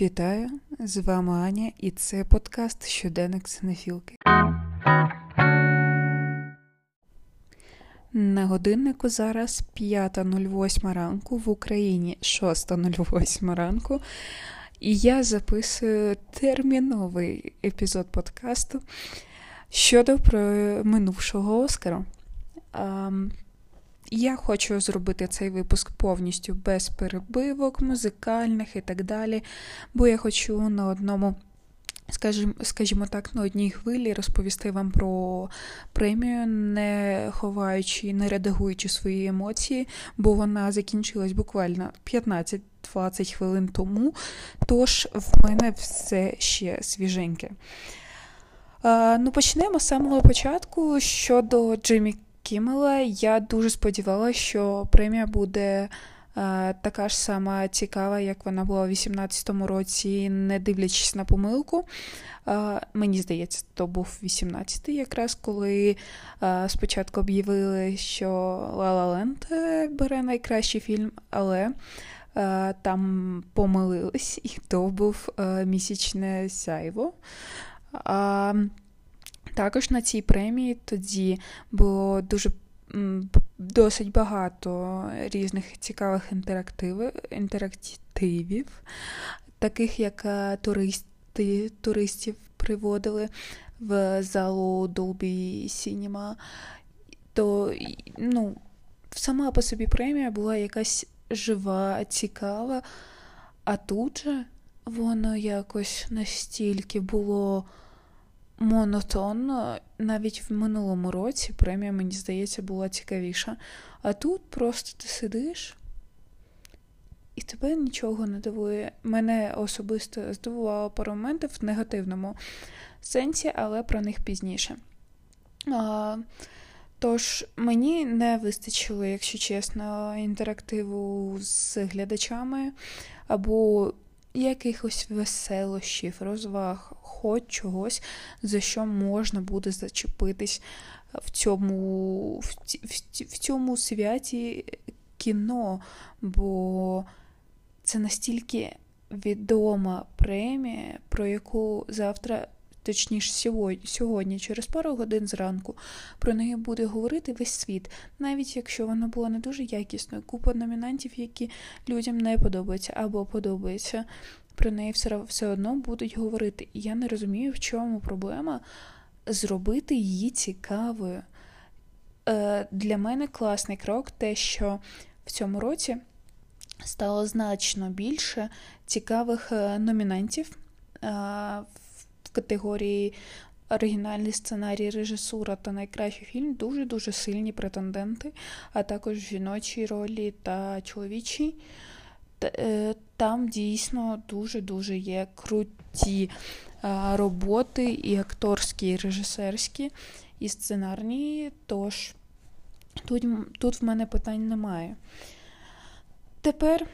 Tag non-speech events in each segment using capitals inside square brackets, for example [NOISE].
Вітаю! З вами Аня, і це подкаст Щоденник Синефілки. На годиннику зараз 5.08 ранку в Україні 6.08 ранку. І я записую терміновий епізод подкасту щодо минувшого Оскару. Я хочу зробити цей випуск повністю без перебивок, музикальних і так далі, бо я хочу на одному, скажімо, скажімо так, на одній хвилі розповісти вам про премію, не ховаючи, не редагуючи свої емоції, бо вона закінчилась буквально 15-20 хвилин тому. Тож в мене все ще свіженьке. Ну, Почнемо з самого початку щодо Джиммі Кімела. Я дуже сподівалася, що премія буде е, така ж сама цікава, як вона була у 18-му році, не дивлячись на помилку. Е, мені здається, то був 18-й, якраз коли е, спочатку об'явили, що La La Land бере найкращий фільм, але там помилились, і то був місячне сяйво. Також на цій премії тоді було дуже досить багато різних цікавих інтерактивів, таких як е, туристи, туристів приводили в залу Dolby Cinema, то ну, сама по собі премія була якась жива, цікава, а тут же воно якось настільки було монотонно. Навіть в минулому році премія, мені здається, була цікавіша. А тут просто ти сидиш і тебе нічого не дивує. Мене особисто здивувало пару моментів в негативному сенсі, але про них пізніше. А, Тож мені не вистачило, якщо чесно, інтерактиву з глядачами або якихось веселощів, розваг, хоч чогось, за що можна буде зачепитись в цьому, в, в, в цьому святі кіно, бо це настільки відома премія, про яку завтра. Точніше, сьогодні, сьогодні, через пару годин зранку, про неї буде говорити весь світ, навіть якщо вона була не дуже якісною, купа номінантів, які людям не подобаються або подобаються про неї все все одно будуть говорити. І я не розумію, в чому проблема зробити її цікавою. Е, Для мене класний крок, те, що в цьому році стало значно більше цікавих е, номінантів е, в категорії. Оригінальний сценарій, режисура та найкращий фільм дуже-дуже сильні претенденти, а також жіночі ролі та чоловічі. Е, там дійсно дуже-дуже є круті роботи, і акторські, і режисерські, і сценарні, тож тут, тут в мене питань немає. Тепер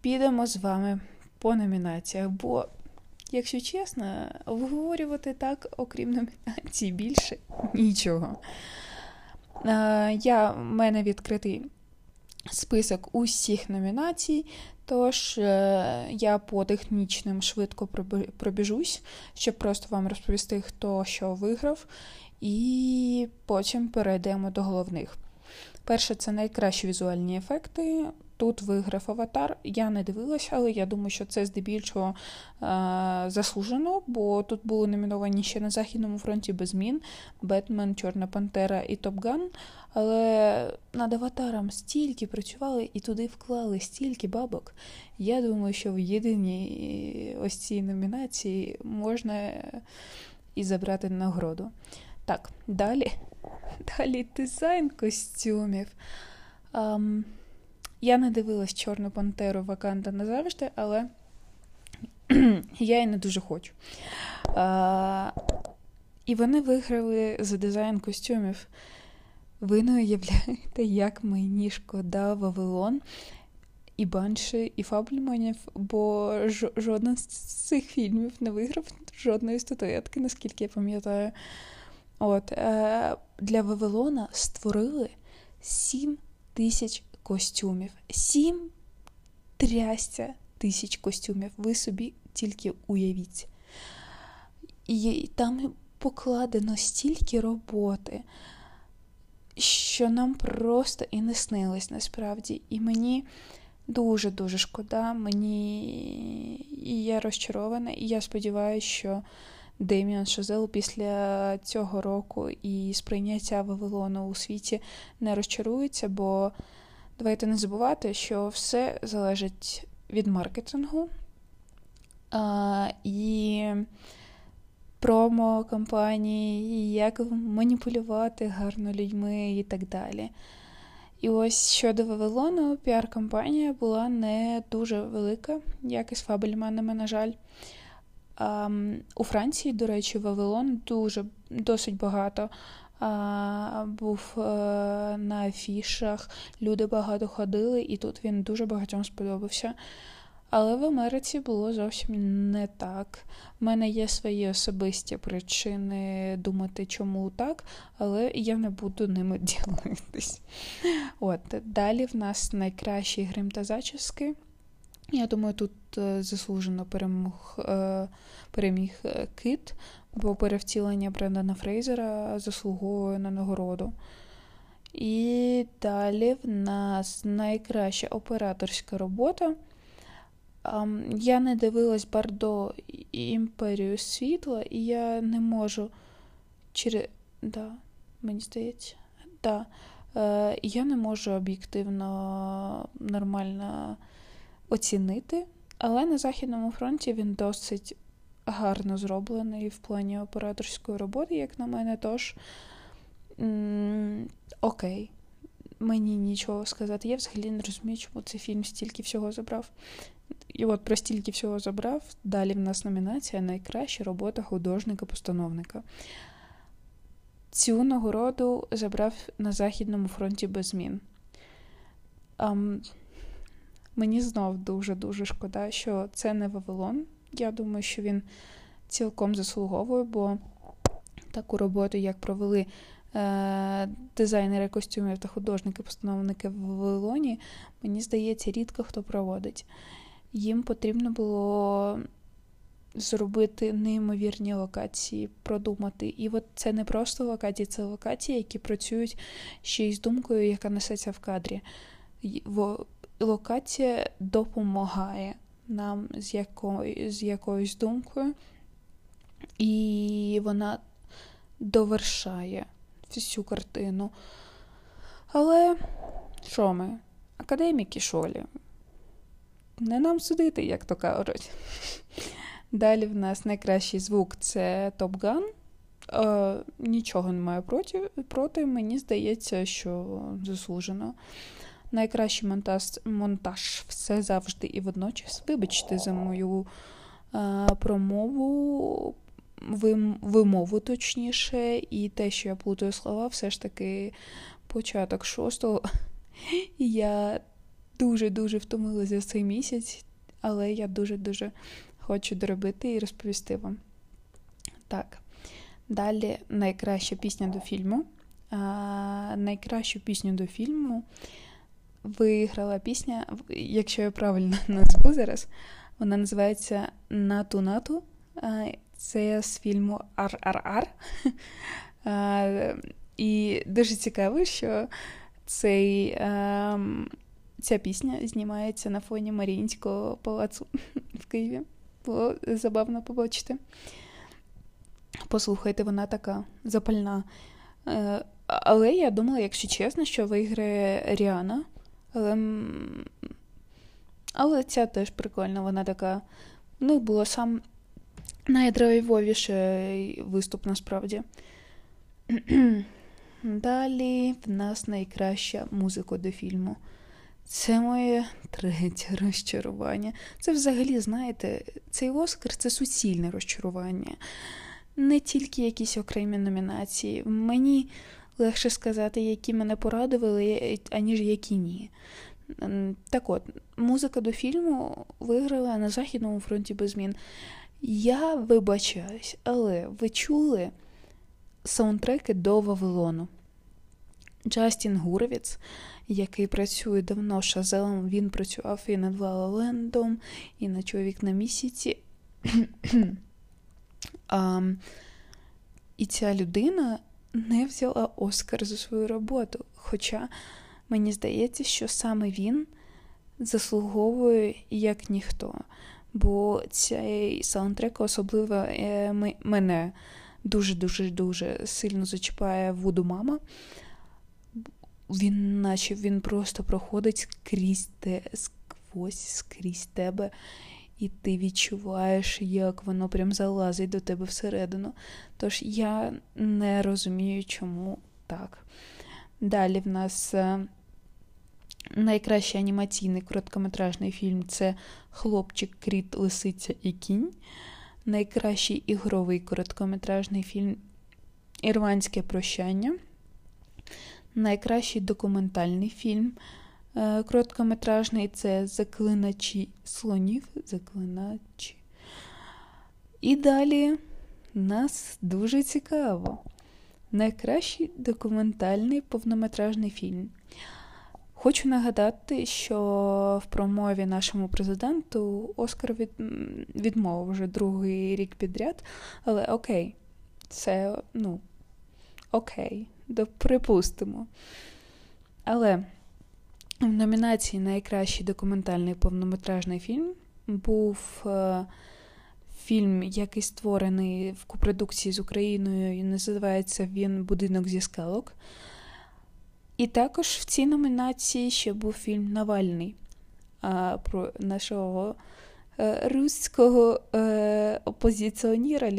підемо з вами по номінаціях, бо, якщо чесно, обговорювати так, окрім номінацій, більше нічого. Я, в мене відкритий список усіх номінацій. Тож е, я по технічним швидко пробіжусь, щоб просто вам розповісти, хто що виграв, і потім перейдемо до головних. Перше, це найкращі візуальні ефекти. Тут виграв аватар. Я не дивилася, але я думаю, що це здебільшого е- заслужено, бо тут були номіновані ще на Західному фронті без змін Бетмен, Чорна Пантера і Топган. Але над аватаром стільки працювали і туди вклали стільки бабок. Я думаю, що в єдиній ось цій номінації можна і забрати нагороду. Так, далі. [LAUGHS] Далі дизайн костюмів. Um, я не дивилась Чорну Пантеру Ваканда назавжди, але [CLEARS THROAT] я і не дуже хочу. А, І вони виграли за дизайн костюмів. Ви не уявляєте, як мені шкода Вавилон і Банші, і Фабліманів, бо жоден з цих фільмів не виграв жодної статуетки, наскільки я пам'ятаю. От, е- Для Вавилона створили 7 тисяч костюмів. Сім трястя тисяч костюмів. Ви собі тільки уявіть. І там покладено стільки роботи, що нам просто і не снилось насправді. І мені дуже-дуже шкода, мені і я розчарована, і я сподіваюся, що Деміан Шазел після цього року і сприйняття Вавилону у світі не розчарується, бо давайте не забувати, що все залежить від маркетингу а, і промо кампанії, як маніпулювати гарно людьми і так далі. І ось щодо Вавилону, піар-кампанія була не дуже велика, як і з Фабельманами, на жаль. А, У Франції, до речі, Вавилон дуже досить багато був е, на афішах, люди багато ходили, і тут він дуже багатьом сподобався. Але в Америці було зовсім не так. У мене є свої особисті причини думати, чому так, але я не буду ними [LAUGHS] ділитись. От, Далі в нас найкращий грим та зачіски. Я думаю, тут е, заслужено перемог, е, переміг кит, бо перевтілення Брендана Фрейзера заслуговує на нагороду. І далі в нас найкраща операторська робота. Я не дивилась Бардо імперію світла, і я не можу через. Да, мені здається, да. Я не можу об'єктивно нормально оцінити, але на Західному фронті він досить гарно зроблений в плані операторської роботи, як на мене, тож окей, мені нічого сказати. Я взагалі не розумію, чому цей фільм стільки всього забрав. І от про стільки всього забрав. Далі в нас номінація Найкраща робота художника-постановника. Цю нагороду забрав на Західному фронті без змін. Um, Мені знов дуже-дуже шкода, що це не Вавилон. Я думаю, що він цілком заслуговує, бо таку роботу, як провели е- дизайнери костюмів та художники-постановники в Вавилоні, мені здається, рідко хто проводить. Їм потрібно було зробити неймовірні локації, продумати. І от це не просто локації, це локації, які працюють ще й з думкою, яка несеться в кадрі локація допомагає нам з якою, з якоюсь думкою, і вона довершає всю картину. Але що ми? Академіки шолі? Не нам судити, як то кажуть. Далі в нас найкращий звук це Top Gun. Е, Нічого немає проти, проти, мені здається, що заслужено. Найкращий монтаж монтаж все завжди і водночас. Вибачте за мою а, промову, вим, вимову точніше, і те, що я плутаю слова, все ж таки початок шостого. [LAUGHS] Я дуже-дуже втомилася за цей місяць, але я дуже-дуже хочу доробити і розповісти вам. Так, далі найкраща пісня до фільму. А, Найкращу пісню до фільму виграла пісня, якщо я правильно [LAUGHS] назву зараз, вона називається Нату Нату. Це з фільму Ар-Ар-Ар. [LAUGHS] І дуже цікаво, що цей, ця пісня знімається на фоні Маріїнського палацу [LAUGHS] в Києві. Було забавно побачити. Послухайте, вона така запальна. Е, але я думала, якщо чесно, що виграє Ріана. Але але ця теж прикольна, вона така. В них було сам найдрайвовіший виступ насправді. [CLEARS THROAT] Далі в нас найкраща музика до фільму. Це моє третє [LAUGHS] розчарування. Це взагалі, знаєте, цей Оскар це суцільне розчарування. Не тільки якісь окремі номінації. Мені легше сказати, які мене порадували, аніж які ні. Так от, музика до фільму виграла на Західному фронті без змін. Я вибачаюсь, але ви чули саундтреки до Вавилону? Джастін Гуровіц, який працює давно Шазелом, він працював і над Лалалендом, і на чоловік на місяці. [CLEARS THROAT] а, І ця людина не взяла Оскар за свою роботу. Хоча мені здається, що саме він заслуговує як ніхто. Бо цей саундтрек особливо е, мене дуже-дуже дуже сильно зачіпає Вуду Мама. Він, наче він просто проходить крізь те, сквозь скрізь тебе, і ти відчуваєш, як воно прям залазить до тебе всередину. Тож я не розумію, чому так. Далі в нас е, найкращий анімаційний короткометражний фільм це Хлопчик, Кріт, Лисиця і Кінь. Найкращий ігровий короткометражний фільм Ірландське прощання. Найкращий документальний фільм короткометражний це Заклиначі слонів. Заклиначі. І далі нас дуже цікаво. Найкращий документальний повнометражний фільм. Хочу нагадати, що в промові нашому президенту Оскар від... відмовив вже другий рік підряд, але окей, це, ну, окей, припустимо. Але в номінації Найкращий документальний повнометражний фільм був е, фільм, який створений в копродукції з Україною, і називається він Будинок зі скалок. І також в цій номінації ще був фільм Навальний про нашого е, руського е, опозиціонера,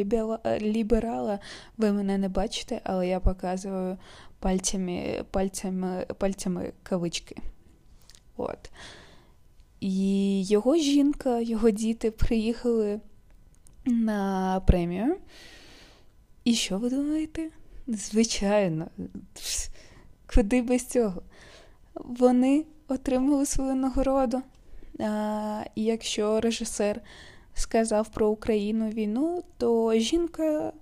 ліберала. Ви мене не бачите, але я показую пальцями пальцями, пальцями кавички. От. І його жінка, його діти приїхали на премію. І що ви думаєте? Звичайно. Куди без цього? Вони отримали свою нагороду. А, І якщо режисер сказав про Україну війну, то жінка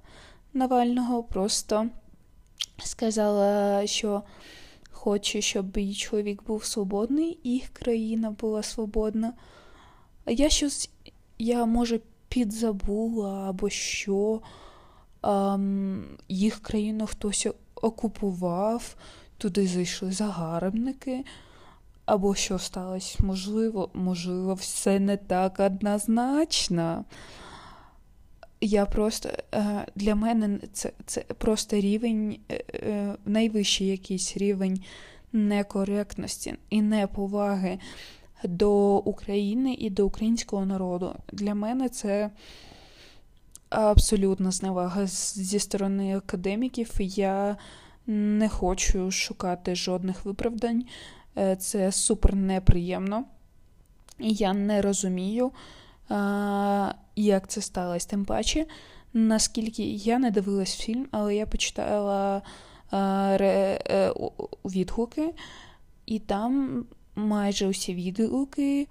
Навального просто сказала, що хоче, щоб її чоловік був свободний, і їх країна була свободна. Я щось, я, може, підзабула або що, а, їх країну хтось окупував туди зайшли загарбники. Або що сталося? Можливо, можливо, все не так однозначно. Я просто е, для мене це це просто рівень, е, е, найвищий якийсь рівень некоректності і неповаги до України і до українського народу. Для мене це абсолютна зневага зі сторони академіків. Я не хочу шукати жодних виправдань. Це супер неприємно. І я не розумію, як це сталося. Тим паче, наскільки я не дивилась фільм, але я почитала е, відгуки, і там майже усі відгуки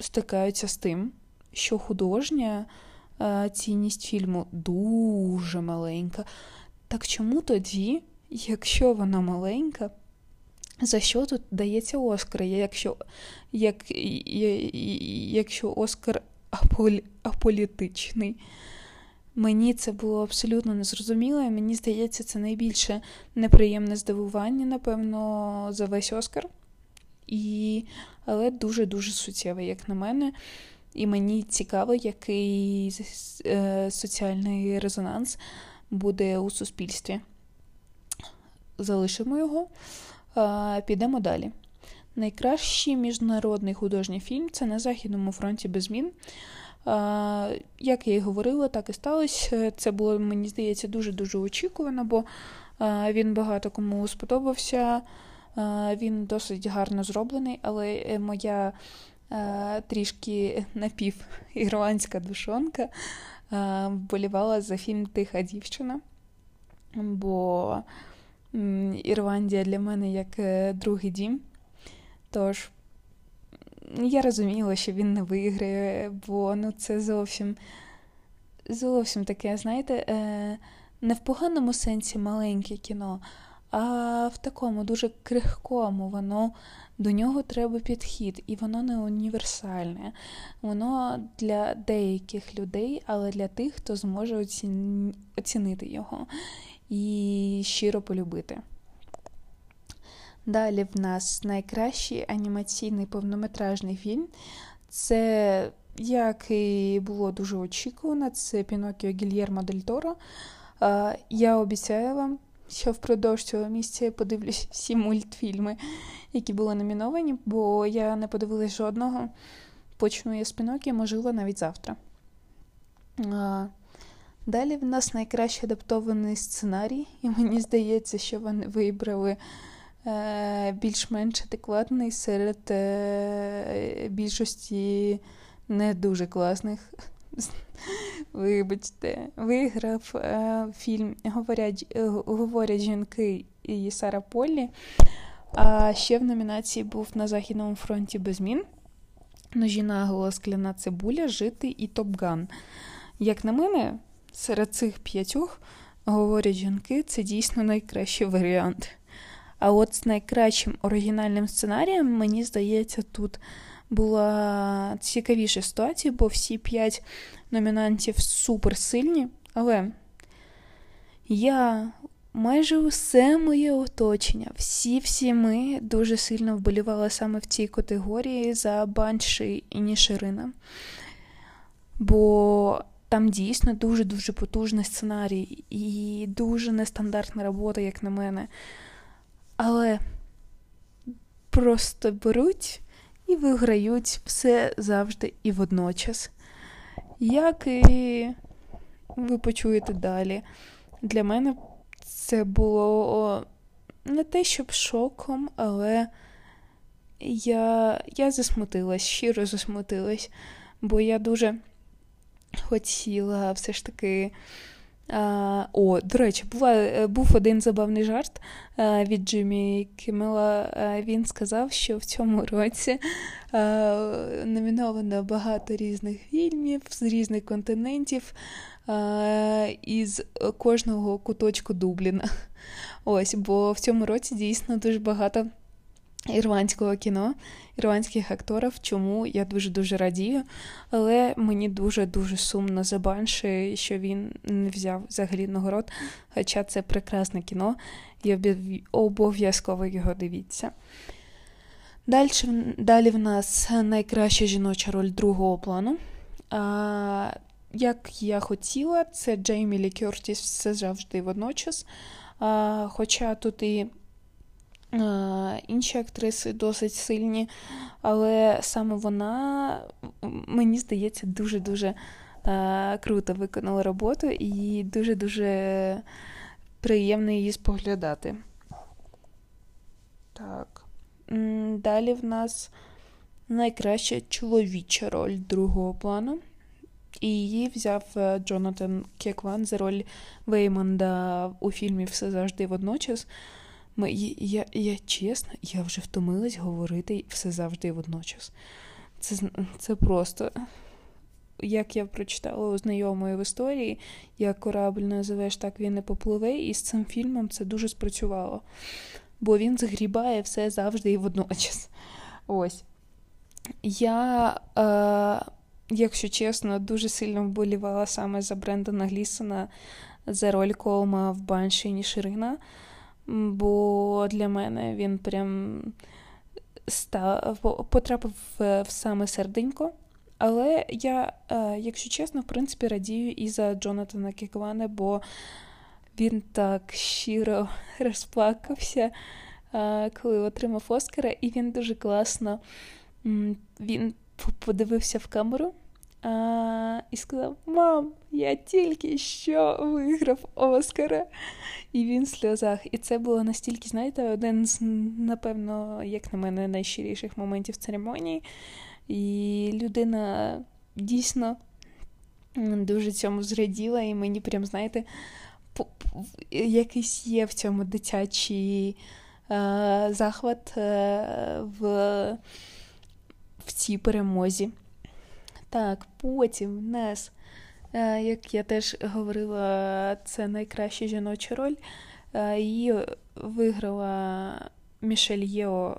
стикаються з тим, що художня цінність фільму дуже маленька. Так чому тоді, якщо вона маленька, за що тут дається Оскар? Якщо як, якщо Оскар аполі, аполітичний? Мені це було абсолютно незрозуміло, і мені здається, це найбільше неприємне здивування, напевно, за весь Оскар. І... Але дуже-дуже суттєве, як на мене. І мені цікаво, який е, соціальний резонанс буде у суспільстві. Залишимо його, підемо далі. Найкращий міжнародний художній фільм це на Західному фронті без змін. Як я і говорила, так і сталося. Це було, мені здається, дуже-дуже очікувано, бо він багато кому сподобався. Він досить гарно зроблений, але е, моя трішки напівірландська душонка вболівала за фільм Тиха дівчина, бо Ірландія для мене як е, другий дім. Тож, я розуміла, що він не виграє, бо ну, це зовсім зовсім таке, знаєте, е, не в поганому сенсі маленьке кіно, а в такому дуже крихкому, воно до нього треба підхід, і воно не універсальне. Воно для деяких людей, але для тих, хто зможе оцінити його і щиро полюбити. Далі в нас найкращий анімаційний повнометражний фільм. Це, як і було дуже очікувано, це Пінокіо Гільєрмо Дель Торо. Я обіцяю вам, що впродовж цього місця я подивлюсь всі мультфільми, які були номіновані, бо я не подивилась жодного. Почну я з Пінокіо, можливо, навіть завтра. Далі в нас найкраще адаптований сценарій, і мені здається, що вони вибрали більш-менш адекватний серед е, більшості не дуже класних. [LAUGHS] Вибачте, виграв е, фільм Говорять говорять жінки і Сара Поллі. А ще в номінації був на Західному фронті без змін. Ножіна голос скляна цибуля, жити і Топган. Як на мене, серед цих п'ятьох говорять жінки, це дійсно найкращий варіант. А от з найкращим оригінальним сценарієм, мені здається, тут була цікавіша ситуація, бо всі п'ять номінантів суперсильні. Але я майже усе моє оточення, всі-всі ми дуже сильно вболівали саме в цій категорії за Банші і Ніширина. Бо там дійсно дуже-дуже потужний сценарій і дуже нестандартна робота, як на мене. Але просто беруть і виграють все завжди і водночас. Як і ви почуєте далі, для мене це було не те, щоб шоком, але я я засмутилась, щиро засмутилась, бо я дуже хотіла все ж таки. А, О, до речі, була, е, був один забавний жарт е, від Джиммі Кімела. Він сказав, що в цьому році номіновано багато різних фільмів з різних континентів із кожного куточку Дубліна. Ось, бо в цьому році дійсно дуже багато ірландського кіно, ірландських акторів, чому я дуже-дуже радію. Але мені дуже-дуже сумно за Банші, що він не взяв взагалі нагород. Хоча це прекрасне кіно, і обов'язково його дивіться. Далі, далі в нас найкраща жіноча роль другого плану. А, Як я хотіла, це Джеймі Лі все завжди водночас. А, Хоча тут і Інші актриси досить сильні, але саме вона, мені здається, дуже-дуже круто виконала роботу і дуже-дуже приємно її споглядати. Так. Далі в нас найкраща чоловіча роль другого плану. І її взяв е, Джонатан Кекван за роль Веймонда у фільмі Все завжди водночас. Ми, Я я чесно, я вже втомилась говорити все завжди і водночас. Це це просто. Як я прочитала у знайомої в історії, як корабль називеш, так він не попливе, і з цим фільмом це дуже спрацювало. Бо він згрібає все завжди і водночас. Ось. Я, е, якщо чесно, дуже сильно вболівала саме за Брендона Глісона за роль Колма в Банші Ніширина бо для мене він прям став, потрапив в саме серденько. Але я, е, якщо чесно, в принципі, радію і за Джонатана Кіквана, бо він так щиро [LAUGHS] розплакався, е, коли отримав Оскара, і він дуже класно він подивився в камеру а, і сказав: Мам, я тільки що виграв Оскара. І він в сльозах. І це було настільки, знаєте, один з, напевно, як на мене, найщиріших моментів церемонії. І людина дійсно дуже цьому зраділа, і мені прям, знаєте, якийсь є в цьому дитячий е, захват е, в, в цій перемозі. Так, потім в нас, е, як я теж говорила, це найкраща жіноча роль. Її виграла Мішель Єо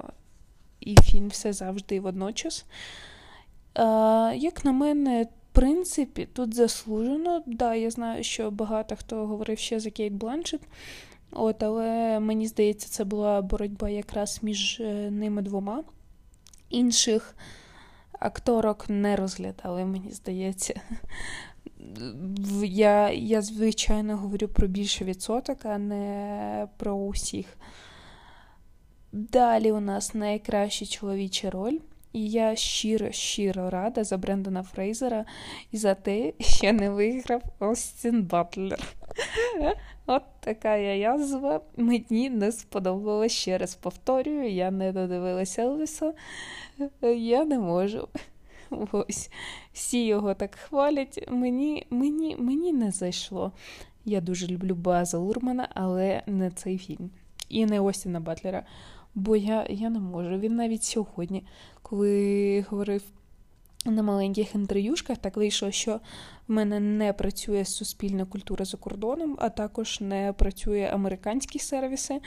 і фільм все завжди водночас. Як на мене, в принципі, тут заслужено. Да, я знаю, що багато хто говорив ще за Кейт Бланшет. От, але мені здається, це була боротьба якраз між е, ними двома. Інших акторок не розглядали, мені здається. Я, я, звичайно, говорю про більше відсоток, а не про усіх. Далі у нас найкраща чоловіча роль. І я щиро-щиро рада за Брендона Фрейзера і за те, що не виграв Остін Батлер. От така я язва. Мені не сподобалось ще раз повторюю, я не додивилася Елвіса, я не можу. Ось всі його так хвалять. Мені мені, мені не зайшло. Я дуже люблю База Урмана, але не цей фільм. І не Остіна Батлера. Бо я я не можу. Він навіть сьогодні, коли говорив на маленьких інтерв'юшках, так вийшло, що в мене не працює суспільна культура за кордоном, а також не працює американські сервіси.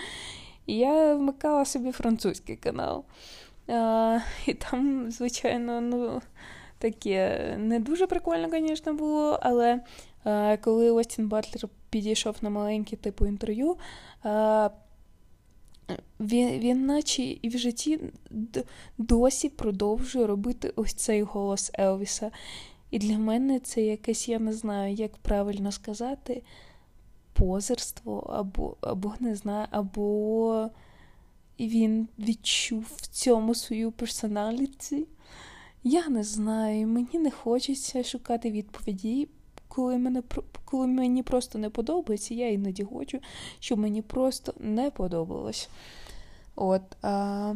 Я вмикала собі французький канал. [LAUGHS] І там, звичайно, ну, таке не дуже прикольно, звісно, було, але коли Остін Батлер підійшов на маленьке типу інтерв'ю, він, він наче і в житті досі продовжує робити ось цей голос Елвіса. І для мене це якесь, я не знаю, як правильно сказати, позерство, або, або не знаю, або він відчув в цьому свою персоналіті. Я не знаю, мені не хочеться шукати відповіді коли мене, коли мені просто не подобається, я іноді хочу, щоб мені просто не подобалось. От, а,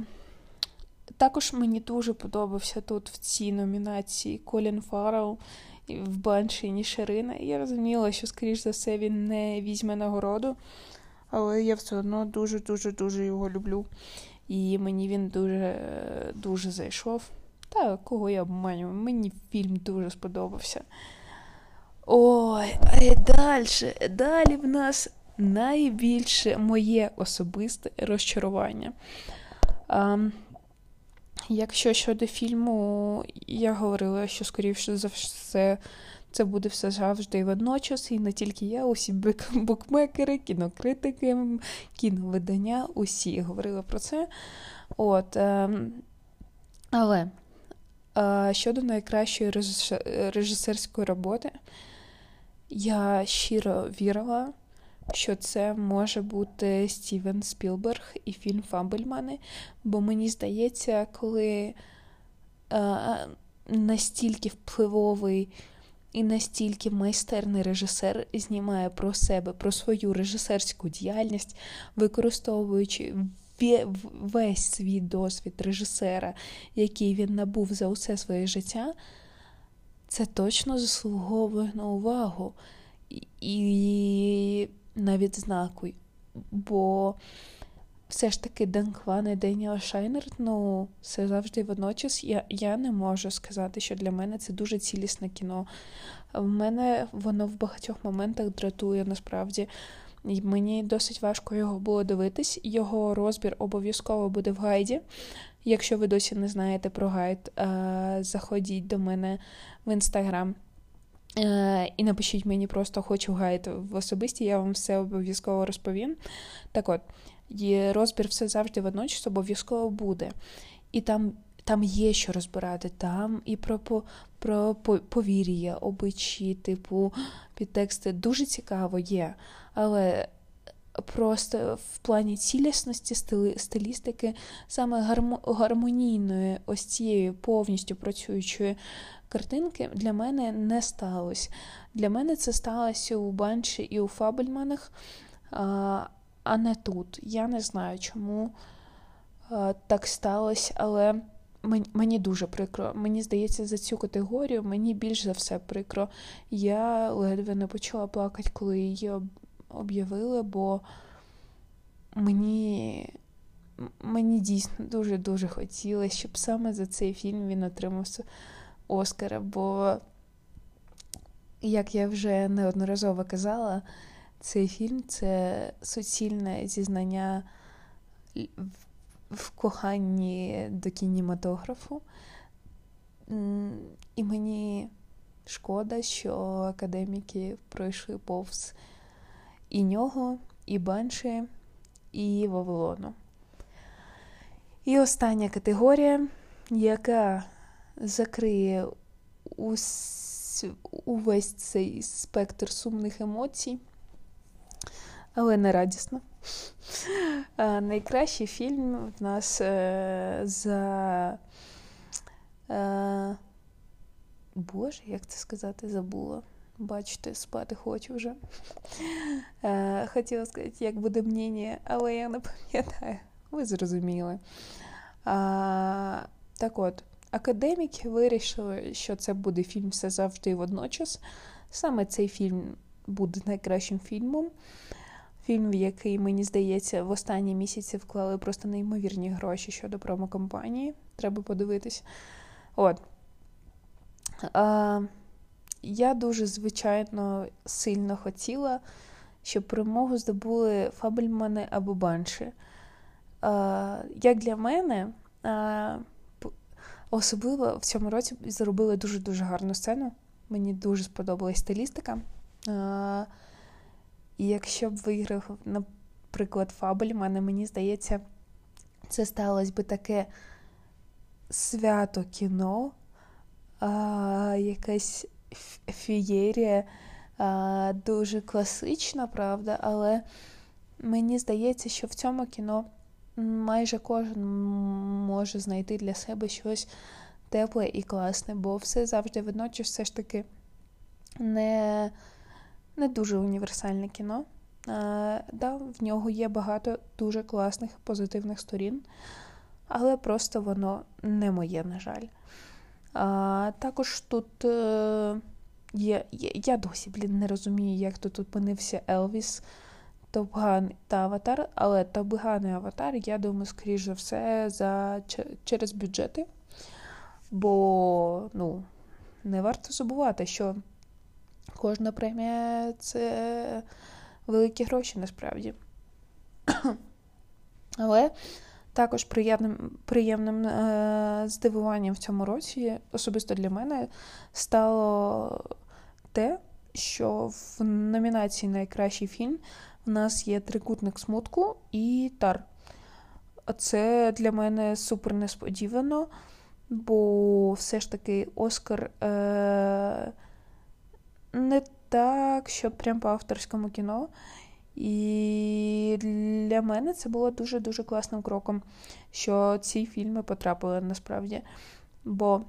Також мені дуже подобався тут в цій номінації Колін Фаррелл в Баншині Ширина. І я розуміла, що, скоріш за все, він не візьме нагороду, але я все одно дуже-дуже дуже його люблю. І мені він дуже дуже зайшов. Та кого я обманюю, мені фільм дуже сподобався. Ой, а далі, далі в нас найбільше моє особисте розчарування. А, Якщо щодо фільму, я говорила, що, скоріше за все, це буде все завжди і водночас, і не тільки я, усі букмекери, кінокритики, кіновидання, усі говорили про це. От, Але щодо найкращої режисерської роботи, я щиро вірила, що це може бути Стівен Спілберг і фільм Фабельмани, бо мені здається, коли е, настільки впливовий і настільки майстерний режисер знімає про себе, про свою режисерську діяльність, використовуючи весь свій досвід режисера, який він набув за усе своє життя це точно заслуговує на увагу і навіть знаку. Бо все ж таки Данкван і Деніел Шайнер, ну, це завжди водночас. Я я не можу сказати, що для мене це дуже цілісне кіно. В мене воно в багатьох моментах дратує насправді. І Мені досить важко його було дивитись. Його розбір обов'язково буде в гайді. Якщо ви досі не знаєте про гайд, е, заходіть до мене в інстаграм. Е, і напишіть мені просто хочу гайд в особисті, я вам все обов'язково розповім. Так от, розбір все завжди водночас обов'язково буде. І там там є що розбирати, там і про про повір'я, обичі, типу підтексти. Дуже цікаво є. Але просто в плані цілісності, стилістики, саме гармонійної, ось цієї повністю працюючої картинки для мене не сталося. Для мене це сталося у Банші і у Фабельманах, а не тут. Я не знаю, чому так сталося, але. Мені дуже прикро. Мені здається, за цю категорію мені більш за все прикро. Я ледве не почала плакати, коли її об'явили, бо мені мені дійсно дуже-дуже хотілося, щоб саме за цей фільм він отримав Оскара. Бо, як я вже неодноразово казала, цей фільм це суцільне зізнання в коханні до кінематографу. І мені шкода, що академіки пройшли повз і нього, і Банші, і Вавилону. І остання категорія, яка закриє увесь цей спектр сумних емоцій, але не радісно. Найкращий фільм в нас е, за. Е, Боже, як це сказати, забула. Бачите, спати хочу вже. Е, хотіла сказати, як буде мнення, але я не пам'ятаю. Ви зрозуміли. Так от, академіки вирішили, що це буде фільм все завжди і водночас. Саме цей фільм буде найкращим фільмом. Фільм, в який, мені здається, в останні місяці вклали просто неймовірні гроші щодо промокомпанії. Треба подивитись. От. А, Я дуже, звичайно, сильно хотіла, щоб перемогу здобули Фабельмани або Банші. А, Як для мене, а, особливо в цьому році зробили дуже-дуже гарну сцену. Мені дуже сподобалась стилістика. І якщо б виграв, наприклад, Фабельмани, мені здається, це сталося би таке свято кіно а, якась фієрія, а, дуже класична, правда, але мені здається, що в цьому кіно майже кожен може знайти для себе щось тепле і класне, бо все завжди водночас все ж таки не не дуже універсальне кіно. А, да, В нього є багато дуже класних позитивних сторін, але просто воно не моє, на жаль. А, Також тут е, є. Я досі блін, не розумію, як тут опинився Елвіс, Топган та Аватар, але Топган і Аватар, я думаю, скоріш за все, за, через бюджети. Бо ну, не варто забувати, що кожна премія це великі гроші насправді. [CLEARS THROAT] Але також приємним приємним е, здивуванням в цьому році, особисто для мене, стало те, що в номінації Найкращий фільм в нас є трикутник смутку і тар. Це для мене супер несподівано, бо все ж таки Оскар е, не так, що прям по авторському кіно. І для мене це було дуже-дуже класним кроком, що ці фільми потрапили насправді. Бо,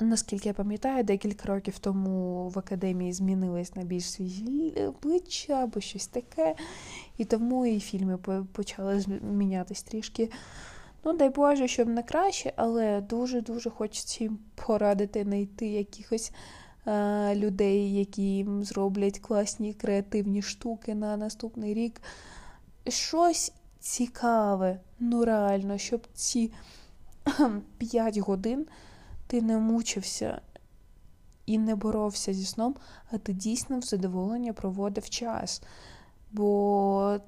наскільки я пам'ятаю, декілька років тому в академії змінились на більш свіжі обличчя або щось таке. І тому і фільми почали змінятись трішки. Ну, дай Боже, щоб не краще, але дуже-дуже хочеться їм порадити знайти якихось людей, які зроблять класні креативні штуки на наступний рік. Щось цікаве, ну реально, щоб ці [CLEARS THROAT] 5 годин ти не мучився і не боровся зі сном, а ти дійсно в задоволення проводив час. Бо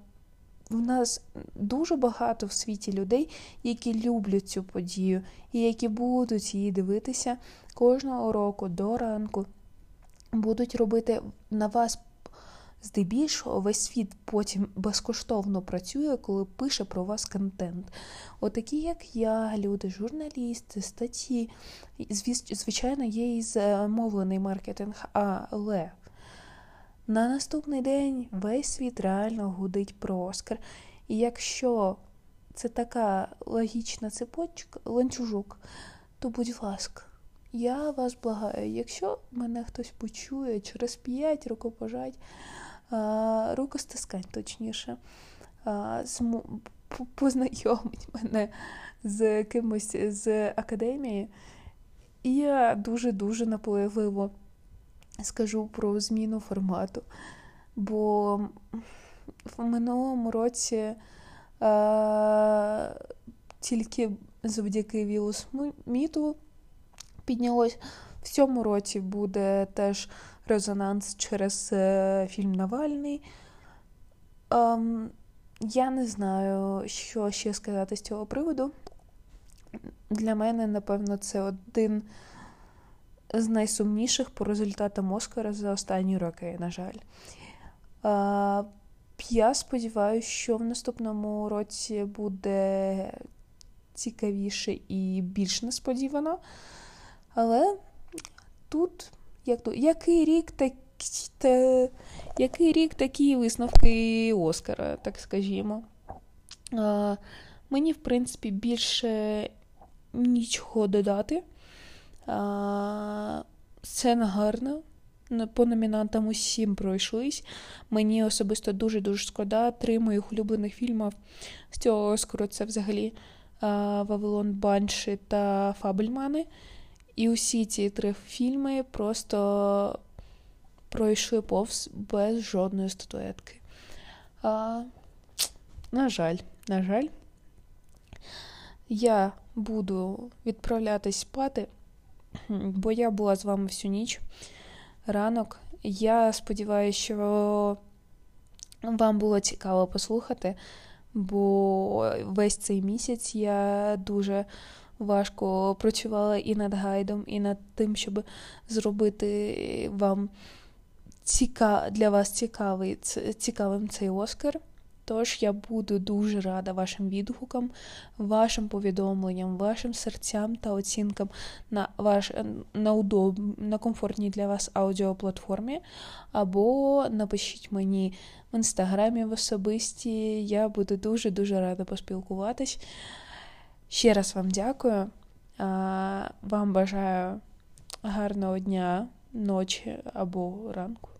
в нас дуже багато в світі людей, які люблять цю подію, і які будуть її дивитися кожного року до ранку, будуть робити на вас. Здебільшого весь світ потім безкоштовно працює, коли пише про вас контент. Отакі, як я, люди, журналісти, статті. Звичайно, є і замовлений маркетинг, але на наступний день весь світ реально гудить про Оскар. І якщо це така логічна цепочка, ланцюжок, то будь ласка, я вас благаю, якщо мене хтось почує через п'ять рукопожать, рукостискань точніше, познайомить мене з кимось з академії, і я дуже-дуже наполегливо скажу про зміну формату. Бо в минулому році е, тільки завдяки Вілу Сміту піднялось В цьому році буде теж резонанс через е, фільм Навальний. Ем, я не знаю, що ще сказати з цього приводу. Для мене, напевно, це один з найсумніших по результатам Оскара за останні роки, на жаль. Е, я сподіваюся, що в наступному році буде цікавіше і більш несподівано. Але тут, як який рік так, та, який рік такі висновки Оскара, так скажімо. А, Мені, в принципі, більше нічого додати. Сцена гарна. По номінантам усім пройшлись. Мені особисто дуже-дуже шкода. Три моїх улюблених фільмів з цього Оскару це взагалі Вавилон Банші та Фабельмани. І усі ці три фільми просто пройшли повз без жодної статуетки. А, На жаль, на жаль, я буду відправлятись спати, бо я була з вами всю ніч ранок. Я сподіваюся, що вам було цікаво послухати, бо весь цей місяць я дуже важко працювала і над гайдом, і над тим, щоб зробити вам ціка... для вас цікавий, цікавим цей Оскар. Тож я буду дуже рада вашим відгукам, вашим повідомленням, вашим серцям та оцінкам на ваш на удоб, на комфортній для вас аудіоплатформі. Або напишіть мені в інстаграмі в особисті. Я буду дуже-дуже рада поспілкуватись. Ще раз вам дякую. Вам бажаю гарного дня, ночі або ранку.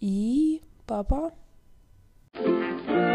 І па-па! Música